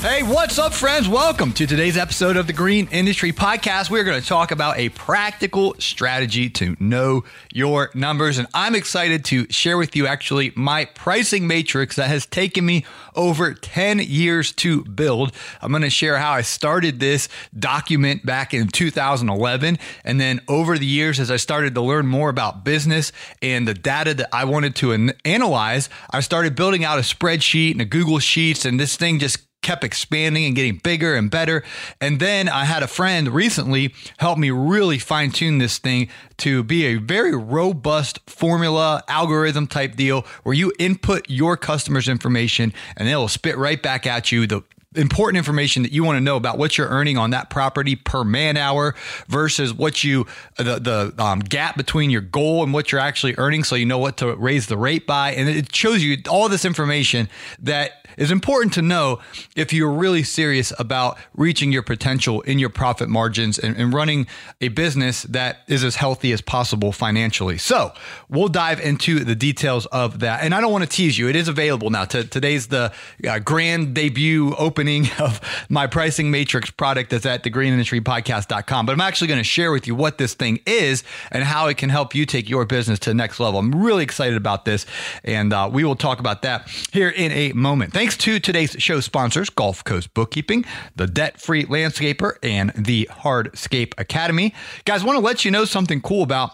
Hey, what's up, friends? Welcome to today's episode of the Green Industry Podcast. We're going to talk about a practical strategy to know your numbers. And I'm excited to share with you actually my pricing matrix that has taken me over 10 years to build. I'm going to share how I started this document back in 2011. And then over the years, as I started to learn more about business and the data that I wanted to an- analyze, I started building out a spreadsheet and a Google Sheets. And this thing just kept expanding and getting bigger and better. And then I had a friend recently help me really fine tune this thing to be a very robust formula algorithm type deal where you input your customers' information and it'll spit right back at you the important information that you want to know about what you're earning on that property per man hour versus what you the the um, gap between your goal and what you're actually earning so you know what to raise the rate by and it shows you all this information that is important to know if you're really serious about reaching your potential in your profit margins and, and running a business that is as healthy as possible financially. So we'll dive into the details of that. And I don't want to tease you, it is available now. To, today's the uh, grand debut opening of my pricing matrix product that's at thegreenindustrypodcast.com. But I'm actually going to share with you what this thing is and how it can help you take your business to the next level. I'm really excited about this, and uh, we will talk about that here in a moment. Thanks to today's show sponsors, Gulf Coast Bookkeeping, the Debt Free Landscaper, and the Hardscape Academy. Guys, want to let you know something cool about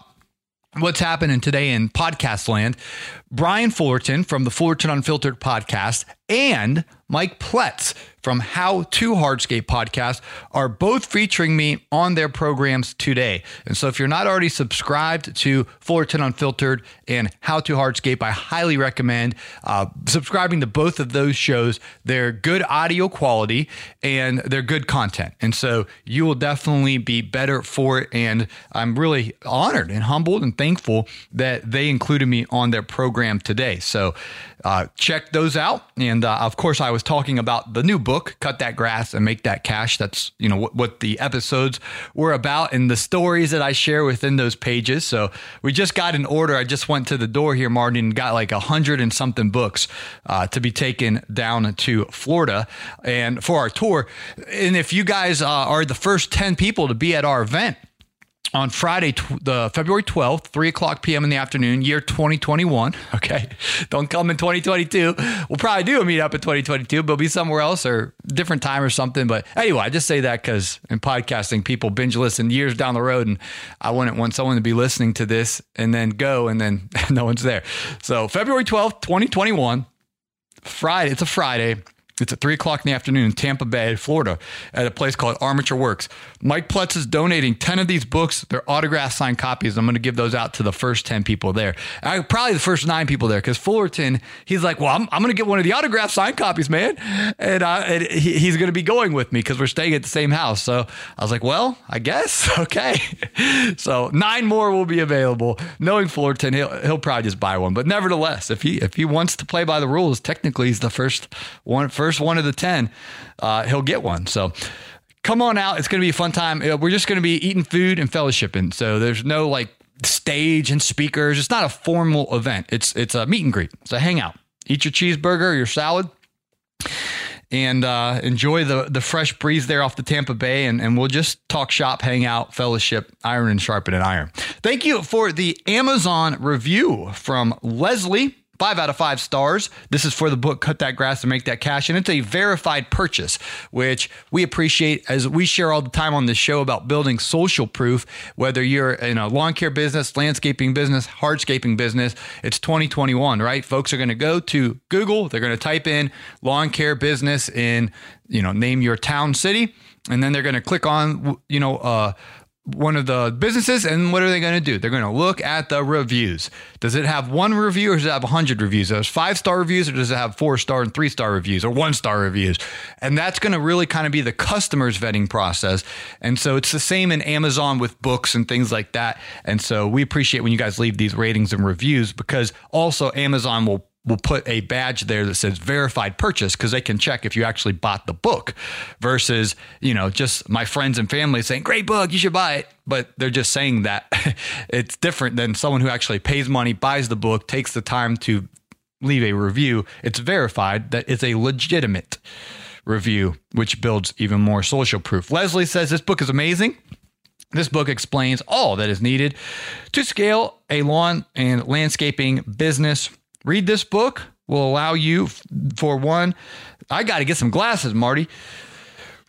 what's happening today in podcast land. Brian Fullerton from the Fullerton Unfiltered podcast and Mike Pletz from How to Hardscape podcast are both featuring me on their programs today. And so if you're not already subscribed to Fullerton Unfiltered and How to Hardscape, I highly recommend uh, subscribing to both of those shows. They're good audio quality and they're good content. And so you will definitely be better for it. And I'm really honored and humbled and thankful that they included me on their program today. So uh, check those out. And uh, of course, I was talking about the new book, Cut That Grass and Make That Cash. That's, you know, what, what the episodes were about and the stories that I share within those pages. So we just got an order. I just went to the door here, Martin, got like a hundred and something books uh, to be taken down to Florida and for our tour. And if you guys uh, are the first 10 people to be at our event, on Friday, the February 12th, 3 o'clock p.m. in the afternoon, year 2021. Okay. Don't come in 2022. We'll probably do a meetup in 2022, but it'll be somewhere else or different time or something. But anyway, I just say that because in podcasting, people binge listen years down the road. And I wouldn't want someone to be listening to this and then go and then no one's there. So February 12th, 2021, Friday, it's a Friday. It's at three o'clock in the afternoon in Tampa Bay, Florida, at a place called Armature Works. Mike Pletz is donating 10 of these books. They're autograph signed copies. I'm going to give those out to the first 10 people there. I, probably the first nine people there because Fullerton, he's like, Well, I'm, I'm going to get one of the autograph signed copies, man. And, uh, and he, he's going to be going with me because we're staying at the same house. So I was like, Well, I guess. Okay. so nine more will be available. Knowing Fullerton, he'll, he'll probably just buy one. But nevertheless, if he, if he wants to play by the rules, technically he's the first one, first first one of the 10, uh, he'll get one. So come on out. It's going to be a fun time. Uh, we're just going to be eating food and fellowshipping. So there's no like stage and speakers. It's not a formal event. It's it's a meet and greet. It's a hangout. Eat your cheeseburger, your salad, and uh, enjoy the the fresh breeze there off the Tampa Bay. And, and we'll just talk shop, hang out, fellowship, iron and sharpen and iron. Thank you for the Amazon review from Leslie five out of five stars. This is for the book Cut That Grass and Make That Cash. And it's a verified purchase, which we appreciate as we share all the time on this show about building social proof, whether you're in a lawn care business, landscaping business, hardscaping business. It's 2021, right? Folks are going to go to Google, they're going to type in lawn care business in, you know, name your town, city, and then they're going to click on, you know, uh, one of the businesses and what are they going to do? They're going to look at the reviews. Does it have one review or does it have 100 reviews? Does it have five star reviews or does it have four star and three star reviews or one star reviews? And that's going to really kind of be the customer's vetting process. And so it's the same in amazon with books and things like that. And so we appreciate when you guys leave these ratings and reviews because also amazon will will put a badge there that says verified purchase because they can check if you actually bought the book versus, you know, just my friends and family saying, great book, you should buy it. But they're just saying that it's different than someone who actually pays money, buys the book, takes the time to leave a review. It's verified that it's a legitimate review, which builds even more social proof. Leslie says this book is amazing. This book explains all that is needed to scale a lawn and landscaping business Read this book will allow you, for one, I got to get some glasses, Marty.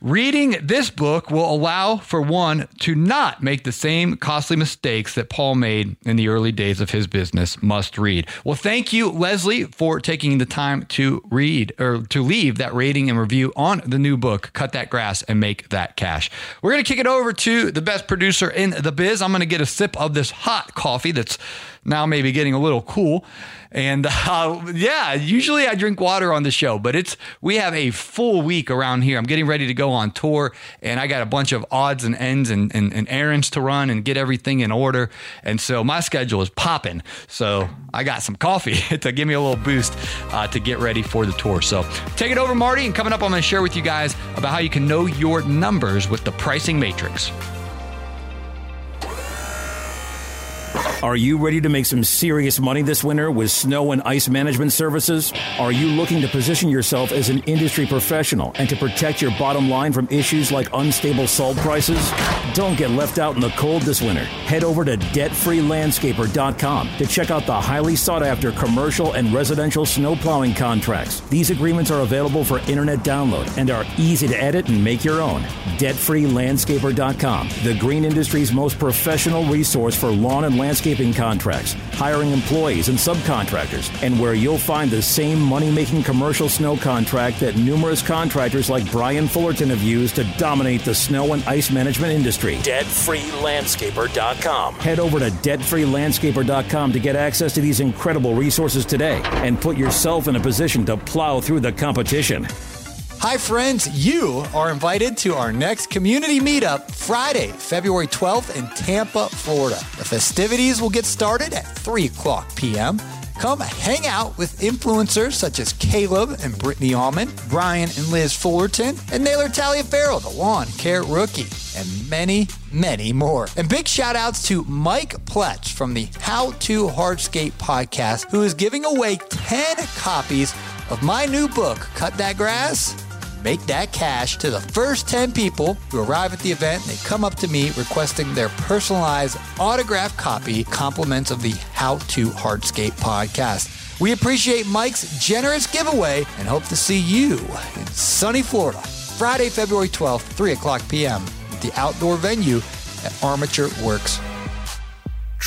Reading this book will allow, for one, to not make the same costly mistakes that Paul made in the early days of his business. Must read. Well, thank you, Leslie, for taking the time to read or to leave that rating and review on the new book, Cut That Grass and Make That Cash. We're going to kick it over to the best producer in the biz. I'm going to get a sip of this hot coffee that's now maybe getting a little cool. And uh, yeah, usually I drink water on the show, but it's we have a full week around here. I'm getting ready to go on tour, and I got a bunch of odds and ends and, and, and errands to run and get everything in order. And so my schedule is popping. So I got some coffee to give me a little boost uh, to get ready for the tour. So take it over, Marty. And coming up, I'm going to share with you guys about how you can know your numbers with the pricing matrix. Are you ready to make some serious money this winter with snow and ice management services? Are you looking to position yourself as an industry professional and to protect your bottom line from issues like unstable salt prices? Don't get left out in the cold this winter. Head over to debtfreelandscaper.com to check out the highly sought after commercial and residential snow plowing contracts. These agreements are available for internet download and are easy to edit and make your own. Debtfreelandscaper.com, the green industry's most professional resource for lawn and landscaping contracts, hiring employees and subcontractors, and where you'll find the same money making commercial snow contract that numerous contractors like Brian Fullerton have used to dominate the snow and ice management industry. DebtFreeLandscaper.com. Head over to DebtFreeLandscaper.com to get access to these incredible resources today and put yourself in a position to plow through the competition. Hi, friends. You are invited to our next community meetup Friday, February 12th in Tampa, Florida. The festivities will get started at 3 o'clock p.m. Come hang out with influencers such as Caleb and Brittany Allman, Brian and Liz Fullerton, and Naylor Taliaferro, the lawn care rookie, and many, many more. And big shout outs to Mike Pletz from the How to Hardscape podcast, who is giving away 10 copies of my new book, Cut That Grass make that cash to the first 10 people who arrive at the event. and They come up to me requesting their personalized autographed copy, compliments of the How to Hardscape podcast. We appreciate Mike's generous giveaway and hope to see you in sunny Florida, Friday, February 12th, 3 o'clock p.m. at the outdoor venue at Armature Works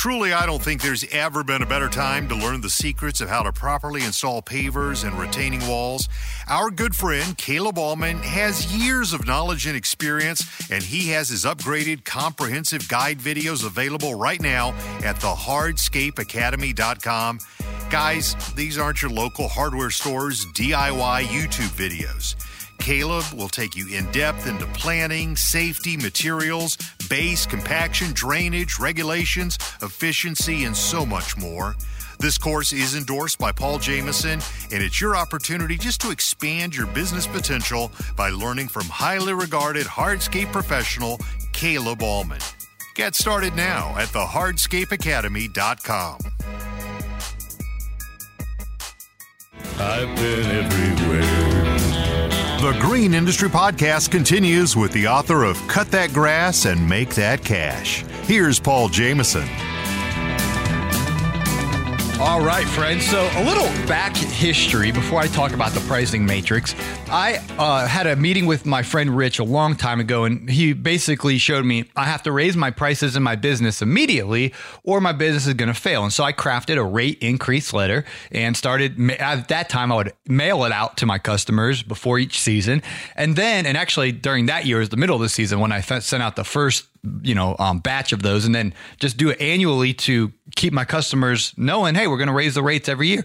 Truly, I don't think there's ever been a better time to learn the secrets of how to properly install pavers and retaining walls. Our good friend Caleb Allman has years of knowledge and experience, and he has his upgraded comprehensive guide videos available right now at thehardscapeacademy.com. Guys, these aren't your local hardware stores DIY YouTube videos. Caleb will take you in depth into planning, safety, materials, base, compaction, drainage, regulations, efficiency, and so much more. This course is endorsed by Paul Jameson, and it's your opportunity just to expand your business potential by learning from highly regarded hardscape professional Caleb Allman. Get started now at thehardscapeacademy.com. I've been everywhere. The Green Industry Podcast continues with the author of Cut That Grass and Make That Cash. Here's Paul Jameson. All right, friends. So, a little back history before I talk about the pricing matrix. I uh, had a meeting with my friend Rich a long time ago, and he basically showed me I have to raise my prices in my business immediately, or my business is going to fail. And so, I crafted a rate increase letter and started. At that time, I would mail it out to my customers before each season, and then, and actually during that year is the middle of the season when I sent out the first you know um, batch of those and then just do it annually to keep my customers knowing hey we're going to raise the rates every year.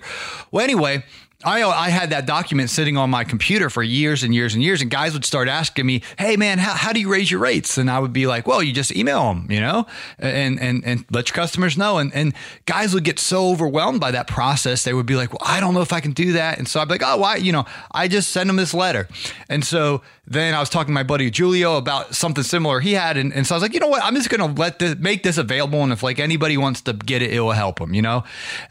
Well anyway I, I had that document sitting on my computer for years and years and years, and guys would start asking me, "Hey, man, how, how do you raise your rates?" And I would be like, "Well, you just email them, you know, and and and let your customers know." And and guys would get so overwhelmed by that process, they would be like, "Well, I don't know if I can do that." And so I'd be like, "Oh, why?" You know, I just send them this letter. And so then I was talking to my buddy Julio about something similar he had, and, and so I was like, you know what, I'm just gonna let this make this available, and if like anybody wants to get it, it will help them, you know.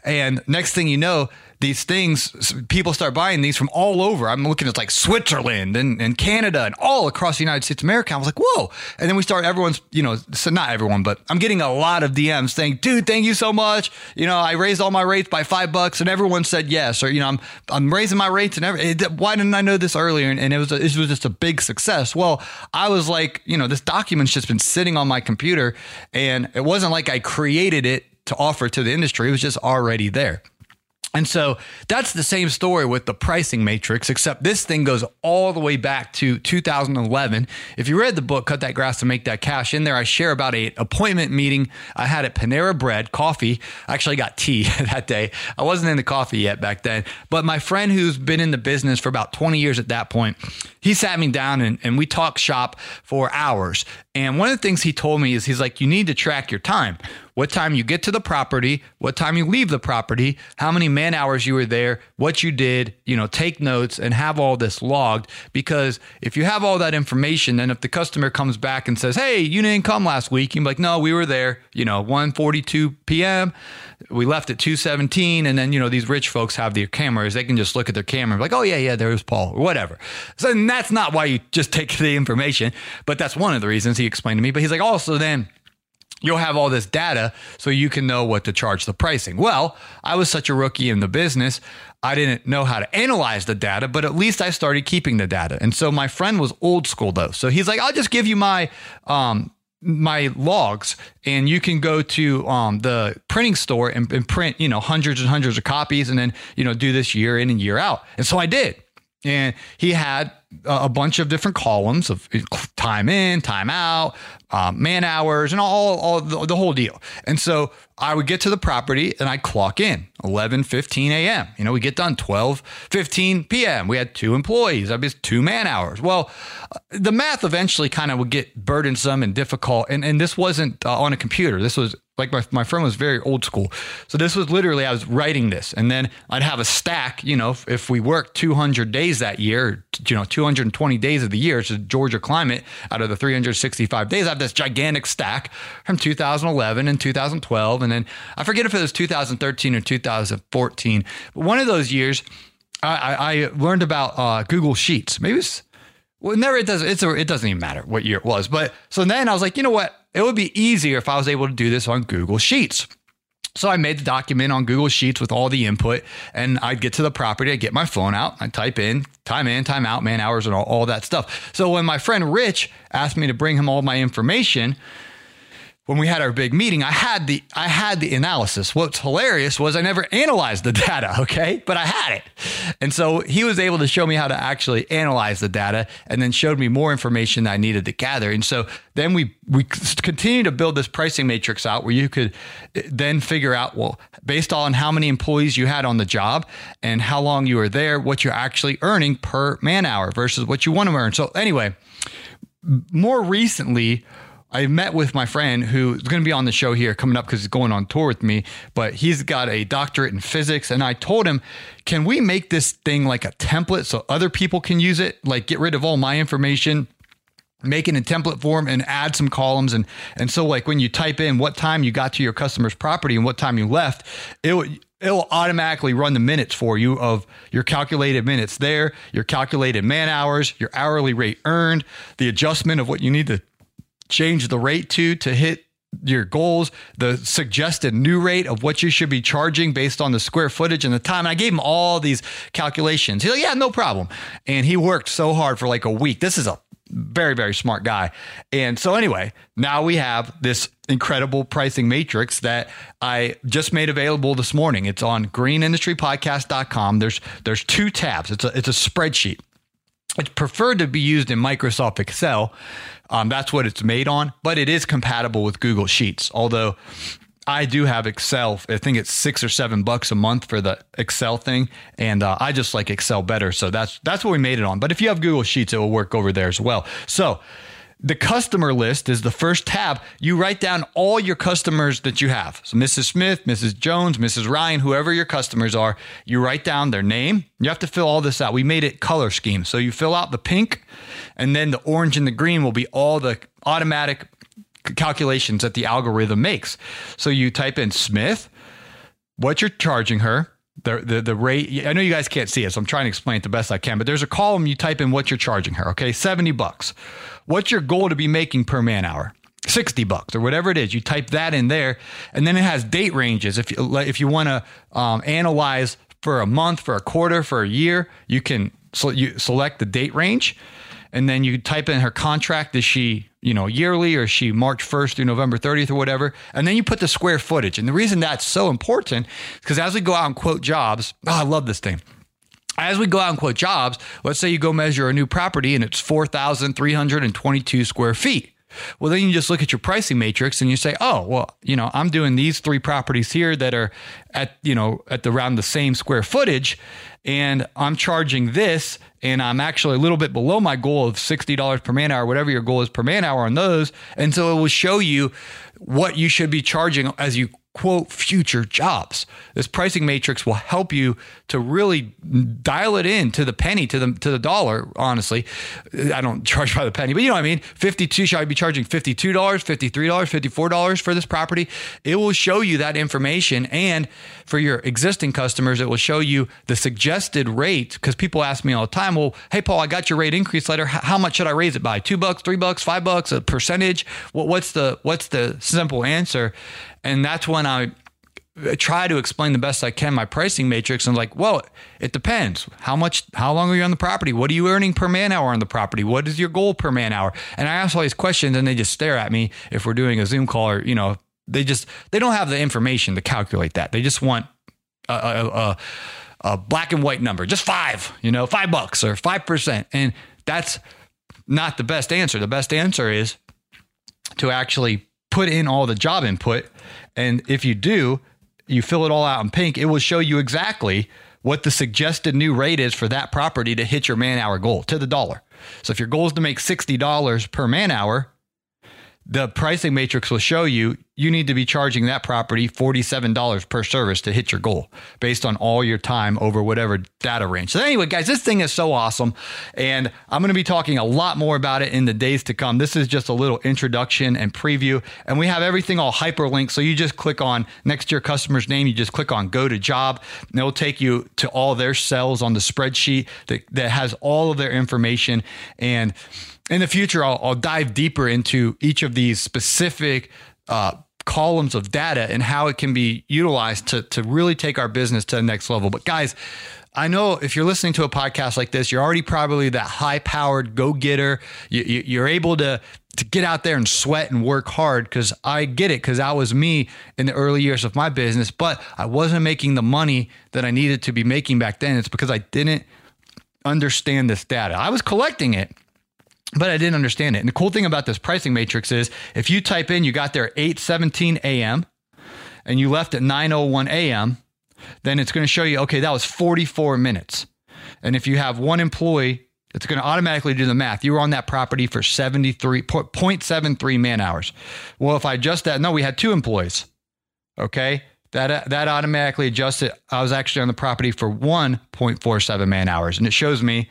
And next thing you know these things, people start buying these from all over. I'm looking at like Switzerland and, and Canada and all across the United States of America. I was like, whoa. And then we start, everyone's, you know, so not everyone, but I'm getting a lot of DMs saying, dude, thank you so much. You know, I raised all my rates by five bucks and everyone said yes. Or, you know, I'm, I'm raising my rates and every, why didn't I know this earlier? And, and it was, a, it was just a big success. Well, I was like, you know, this document's just been sitting on my computer and it wasn't like I created it to offer to the industry. It was just already there. And so that's the same story with the pricing matrix, except this thing goes all the way back to 2011. If you read the book, Cut That Grass to Make That Cash, in there I share about a appointment meeting I had at Panera Bread, coffee. I actually got tea that day. I wasn't into coffee yet back then. But my friend who's been in the business for about 20 years at that point, he sat me down and, and we talked shop for hours. And one of the things he told me is he's like, you need to track your time what time you get to the property, what time you leave the property, how many man hours you were there, what you did, you know, take notes and have all this logged. Because if you have all that information, then if the customer comes back and says, Hey, you didn't come last week, you're like, No, we were there, you know, 1:42 p.m. We left at 217. And then, you know, these rich folks have their cameras. They can just look at their camera like, oh, yeah, yeah, there's Paul or whatever. So that's not why you just take the information, but that's one of the reasons he explained to me. But he's like, also then you'll have all this data so you can know what to charge the pricing. Well, I was such a rookie in the business. I didn't know how to analyze the data, but at least I started keeping the data. And so my friend was old school though. So he's like, I'll just give you my, um, my logs and you can go to um, the printing store and, and print, you know, hundreds and hundreds of copies and then, you know, do this year in and year out. And so I did. And he had a bunch of different columns of time in, time out, um, man hours, and all, all the, the, whole deal. And so I would get to the property and I'd clock in 11, 15 a.m. You know, we get done 12, 15 p.m. We had two employees. I'd be two man hours. Well, the math eventually kind of would get burdensome and difficult. And, and this wasn't uh, on a computer. This was like my, my friend was very old school. So this was literally, I was writing this and then I'd have a stack, you know, if, if we worked 200 days that year, you know, 220 days of the year, it's a Georgia climate out of the 365 days, I have this gigantic stack from 2011 and 2012. And then I forget if it was 2013 or 2014, but one of those years I, I learned about uh, Google Sheets. Maybe it's, well, never, it doesn't, it's a, it doesn't even matter what year it was. But so then I was like, you know what? It would be easier if I was able to do this on Google Sheets. So I made the document on Google Sheets with all the input, and I'd get to the property, I'd get my phone out, I'd type in time in, time out, man hours, and all, all that stuff. So when my friend Rich asked me to bring him all my information, when we had our big meeting, I had the I had the analysis. What's hilarious was I never analyzed the data, okay? But I had it. And so he was able to show me how to actually analyze the data and then showed me more information I needed to gather. And so then we we continue to build this pricing matrix out where you could eh, then figure out well, based on how many employees you had on the job and how long you were there, what you're actually earning per man hour versus what you want to earn. So anyway, more recently, I met with my friend who's going to be on the show here coming up because he's going on tour with me, but he's got a doctorate in physics. And I told him, can we make this thing like a template so other people can use it? Like get rid of all my information, make it in template form and add some columns. And, and so like when you type in what time you got to your customer's property and what time you left, it it'll automatically run the minutes for you of your calculated minutes there, your calculated man hours, your hourly rate earned, the adjustment of what you need to change the rate to to hit your goals, the suggested new rate of what you should be charging based on the square footage and the time. And I gave him all these calculations. He's like, yeah, no problem. And he worked so hard for like a week. This is a very, very smart guy. And so, anyway, now we have this incredible pricing matrix that I just made available this morning. It's on greenindustrypodcast.com. There's there's two tabs. It's a it's a spreadsheet. It's preferred to be used in Microsoft Excel. Um, that's what it's made on, but it is compatible with Google Sheets. Although I do have Excel. I think it's six or seven bucks a month for the Excel thing, and uh, I just like Excel better. So that's that's what we made it on. But if you have Google Sheets, it will work over there as well. So the customer list is the first tab. You write down all your customers that you have. So Mrs. Smith, Mrs. Jones, Mrs. Ryan, whoever your customers are, you write down their name. You have to fill all this out. We made it color scheme. So you fill out the pink, and then the orange and the green will be all the automatic calculations that the algorithm makes. So you type in Smith, what you're charging her, the, the the rate. I know you guys can't see it, so I'm trying to explain it the best I can. But there's a column you type in what you're charging her. Okay, seventy bucks. What's your goal to be making per man hour? 60 bucks or whatever it is. You type that in there, and then it has date ranges. If you, if you want to um, analyze for a month, for a quarter, for a year, you can so you select the date range, and then you type in her contract. Is she you know, yearly or she March 1st through November 30th or whatever. And then you put the square footage. And the reason that's so important is because as we go out and quote jobs, oh, I love this thing. As we go out and quote jobs, let's say you go measure a new property and it's 4,322 square feet. Well, then you just look at your pricing matrix and you say, oh, well, you know, I'm doing these three properties here that are at, you know, at the, around the same square footage and I'm charging this and I'm actually a little bit below my goal of $60 per man hour, whatever your goal is per man hour on those. And so it will show you what you should be charging as you quote future jobs. This pricing matrix will help you to really dial it in to the penny to the to the dollar. Honestly, I don't charge by the penny, but you know what I mean. Fifty two. Should I be charging fifty two dollars, fifty three dollars, fifty four dollars for this property? It will show you that information, and for your existing customers, it will show you the suggested rate. Because people ask me all the time, "Well, hey Paul, I got your rate increase letter. How much should I raise it by? Two bucks, three bucks, five bucks, a percentage? what's the what's the simple answer?" And that's when I try to explain the best I can my pricing matrix and like, well, it depends. How much how long are you on the property? What are you earning per man hour on the property? What is your goal per man hour? And I ask all these questions and they just stare at me if we're doing a Zoom call or, you know, they just they don't have the information to calculate that. They just want a, a, a, a black and white number, just five, you know, five bucks or five percent. And that's not the best answer. The best answer is to actually put in all the job input and if you do, you fill it all out in pink, it will show you exactly what the suggested new rate is for that property to hit your man hour goal to the dollar. So if your goal is to make $60 per man hour, the pricing matrix will show you you need to be charging that property $47 per service to hit your goal based on all your time over whatever data range. So, anyway, guys, this thing is so awesome. And I'm going to be talking a lot more about it in the days to come. This is just a little introduction and preview. And we have everything all hyperlinked. So, you just click on next to your customer's name, you just click on go to job, and it will take you to all their cells on the spreadsheet that, that has all of their information. And in the future, I'll, I'll dive deeper into each of these specific uh, columns of data and how it can be utilized to, to really take our business to the next level. But guys, I know if you're listening to a podcast like this, you're already probably that high powered go getter. You, you're able to to get out there and sweat and work hard because I get it because that was me in the early years of my business, but I wasn't making the money that I needed to be making back then. It's because I didn't understand this data. I was collecting it, but I didn't understand it. And the cool thing about this pricing matrix is if you type in you got there 8:17 a.m. and you left at 9:01 a.m., then it's going to show you okay, that was 44 minutes. And if you have one employee, it's going to automatically do the math. You were on that property for 73.73 man hours. Well, if I adjust that, no, we had two employees. Okay? That that automatically adjusted. I was actually on the property for 1.47 man hours and it shows me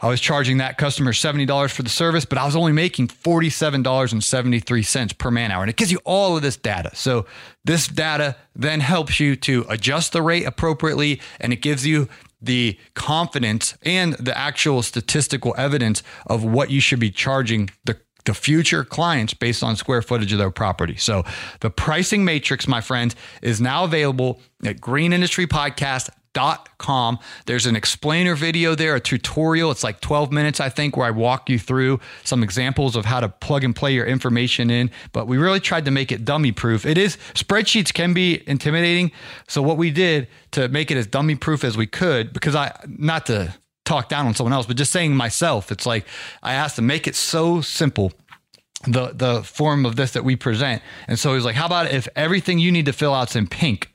I was charging that customer $70 for the service, but I was only making $47.73 per man hour. And it gives you all of this data. So this data then helps you to adjust the rate appropriately and it gives you the confidence and the actual statistical evidence of what you should be charging the the future clients based on square footage of their property. So the pricing matrix, my friends, is now available at greenindustrypodcast.com. There's an explainer video there, a tutorial. It's like 12 minutes, I think, where I walk you through some examples of how to plug and play your information in. But we really tried to make it dummy proof. It is, spreadsheets can be intimidating. So what we did to make it as dummy proof as we could, because I, not to, talk down on someone else, but just saying myself, it's like I asked to make it so simple the the form of this that we present. And so he's like, how about if everything you need to fill out's in pink,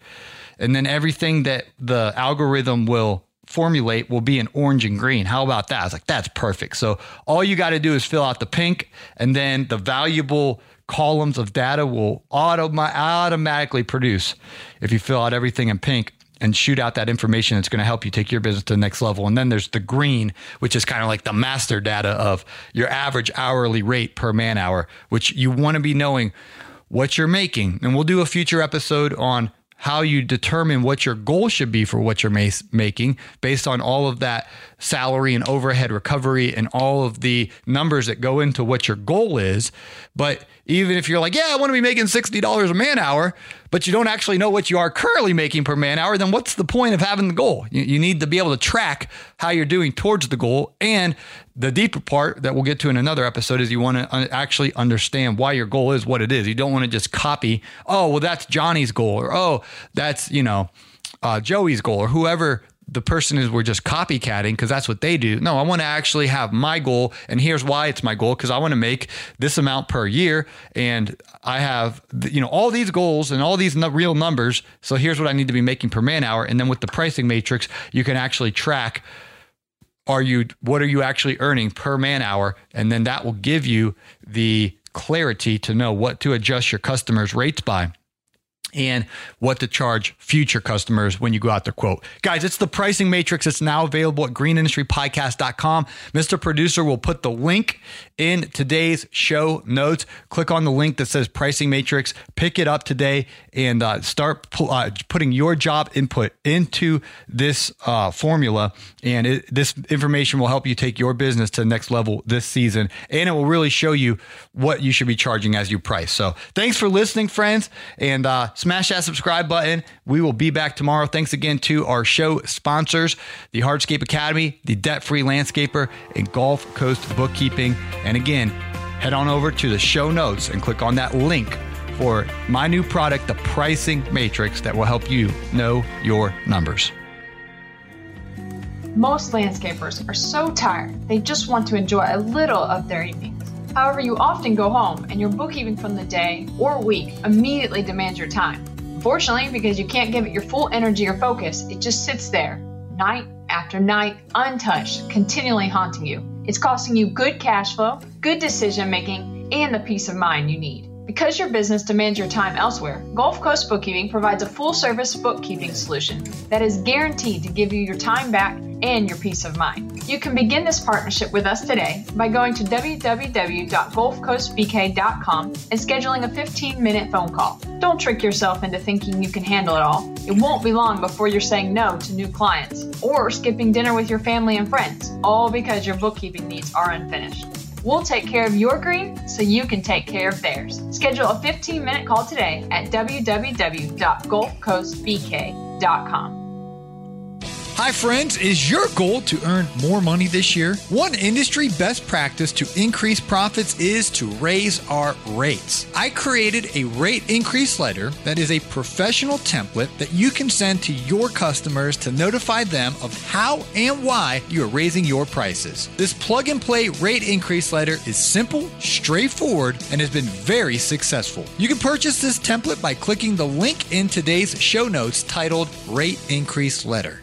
and then everything that the algorithm will formulate will be in orange and green. How about that? I was like, that's perfect. So all you got to do is fill out the pink, and then the valuable columns of data will auto- automatically produce if you fill out everything in pink and shoot out that information that's going to help you take your business to the next level. And then there's the green, which is kind of like the master data of your average hourly rate per man hour, which you want to be knowing what you're making. And we'll do a future episode on how you determine what your goal should be for what you're making based on all of that salary and overhead recovery and all of the numbers that go into what your goal is. But even if you're like, yeah, I want to be making $60 a man hour, but you don't actually know what you are currently making per man hour, then what's the point of having the goal? You, you need to be able to track how you're doing towards the goal. And the deeper part that we'll get to in another episode is you want to actually understand why your goal is what it is. You don't want to just copy, oh, well, that's Johnny's goal, or oh, that's, you know, uh, Joey's goal, or whoever the person is we're just copycatting because that's what they do. No, I want to actually have my goal, and here's why it's my goal because I want to make this amount per year, and I have you know all these goals and all these real numbers. So here's what I need to be making per man hour, and then with the pricing matrix, you can actually track are you what are you actually earning per man hour, and then that will give you the clarity to know what to adjust your customers' rates by and what to charge future customers when you go out there quote. Guys, it's the pricing matrix. It's now available at greenindustrypodcast.com. Mr. Producer will put the link in today's show notes. Click on the link that says pricing matrix, pick it up today, and uh, start uh, putting your job input into this uh, formula. And it, this information will help you take your business to the next level this season. And it will really show you what you should be charging as you price. So thanks for listening, friends. And uh, smash that subscribe button. We will be back tomorrow. Thanks again to our show sponsors, the Hardscape Academy, the Debt Free Landscaper, and Gulf Coast Bookkeeping. And again, head on over to the show notes and click on that link for my new product, the Pricing Matrix, that will help you know your numbers. Most landscapers are so tired, they just want to enjoy a little of their evenings. However, you often go home and your bookkeeping from the day or week immediately demands your time. Unfortunately, because you can't give it your full energy or focus, it just sits there, night after night, untouched, continually haunting you. It's costing you good cash flow, good decision making, and the peace of mind you need. Because your business demands your time elsewhere, Gulf Coast Bookkeeping provides a full service bookkeeping solution that is guaranteed to give you your time back and your peace of mind. You can begin this partnership with us today by going to www.gulfcoastbk.com and scheduling a 15 minute phone call. Don't trick yourself into thinking you can handle it all. It won't be long before you're saying no to new clients or skipping dinner with your family and friends, all because your bookkeeping needs are unfinished. We'll take care of your green so you can take care of theirs. Schedule a 15 minute call today at www.gulfcoastbk.com. Hi, friends. Is your goal to earn more money this year? One industry best practice to increase profits is to raise our rates. I created a rate increase letter that is a professional template that you can send to your customers to notify them of how and why you are raising your prices. This plug and play rate increase letter is simple, straightforward, and has been very successful. You can purchase this template by clicking the link in today's show notes titled Rate Increase Letter.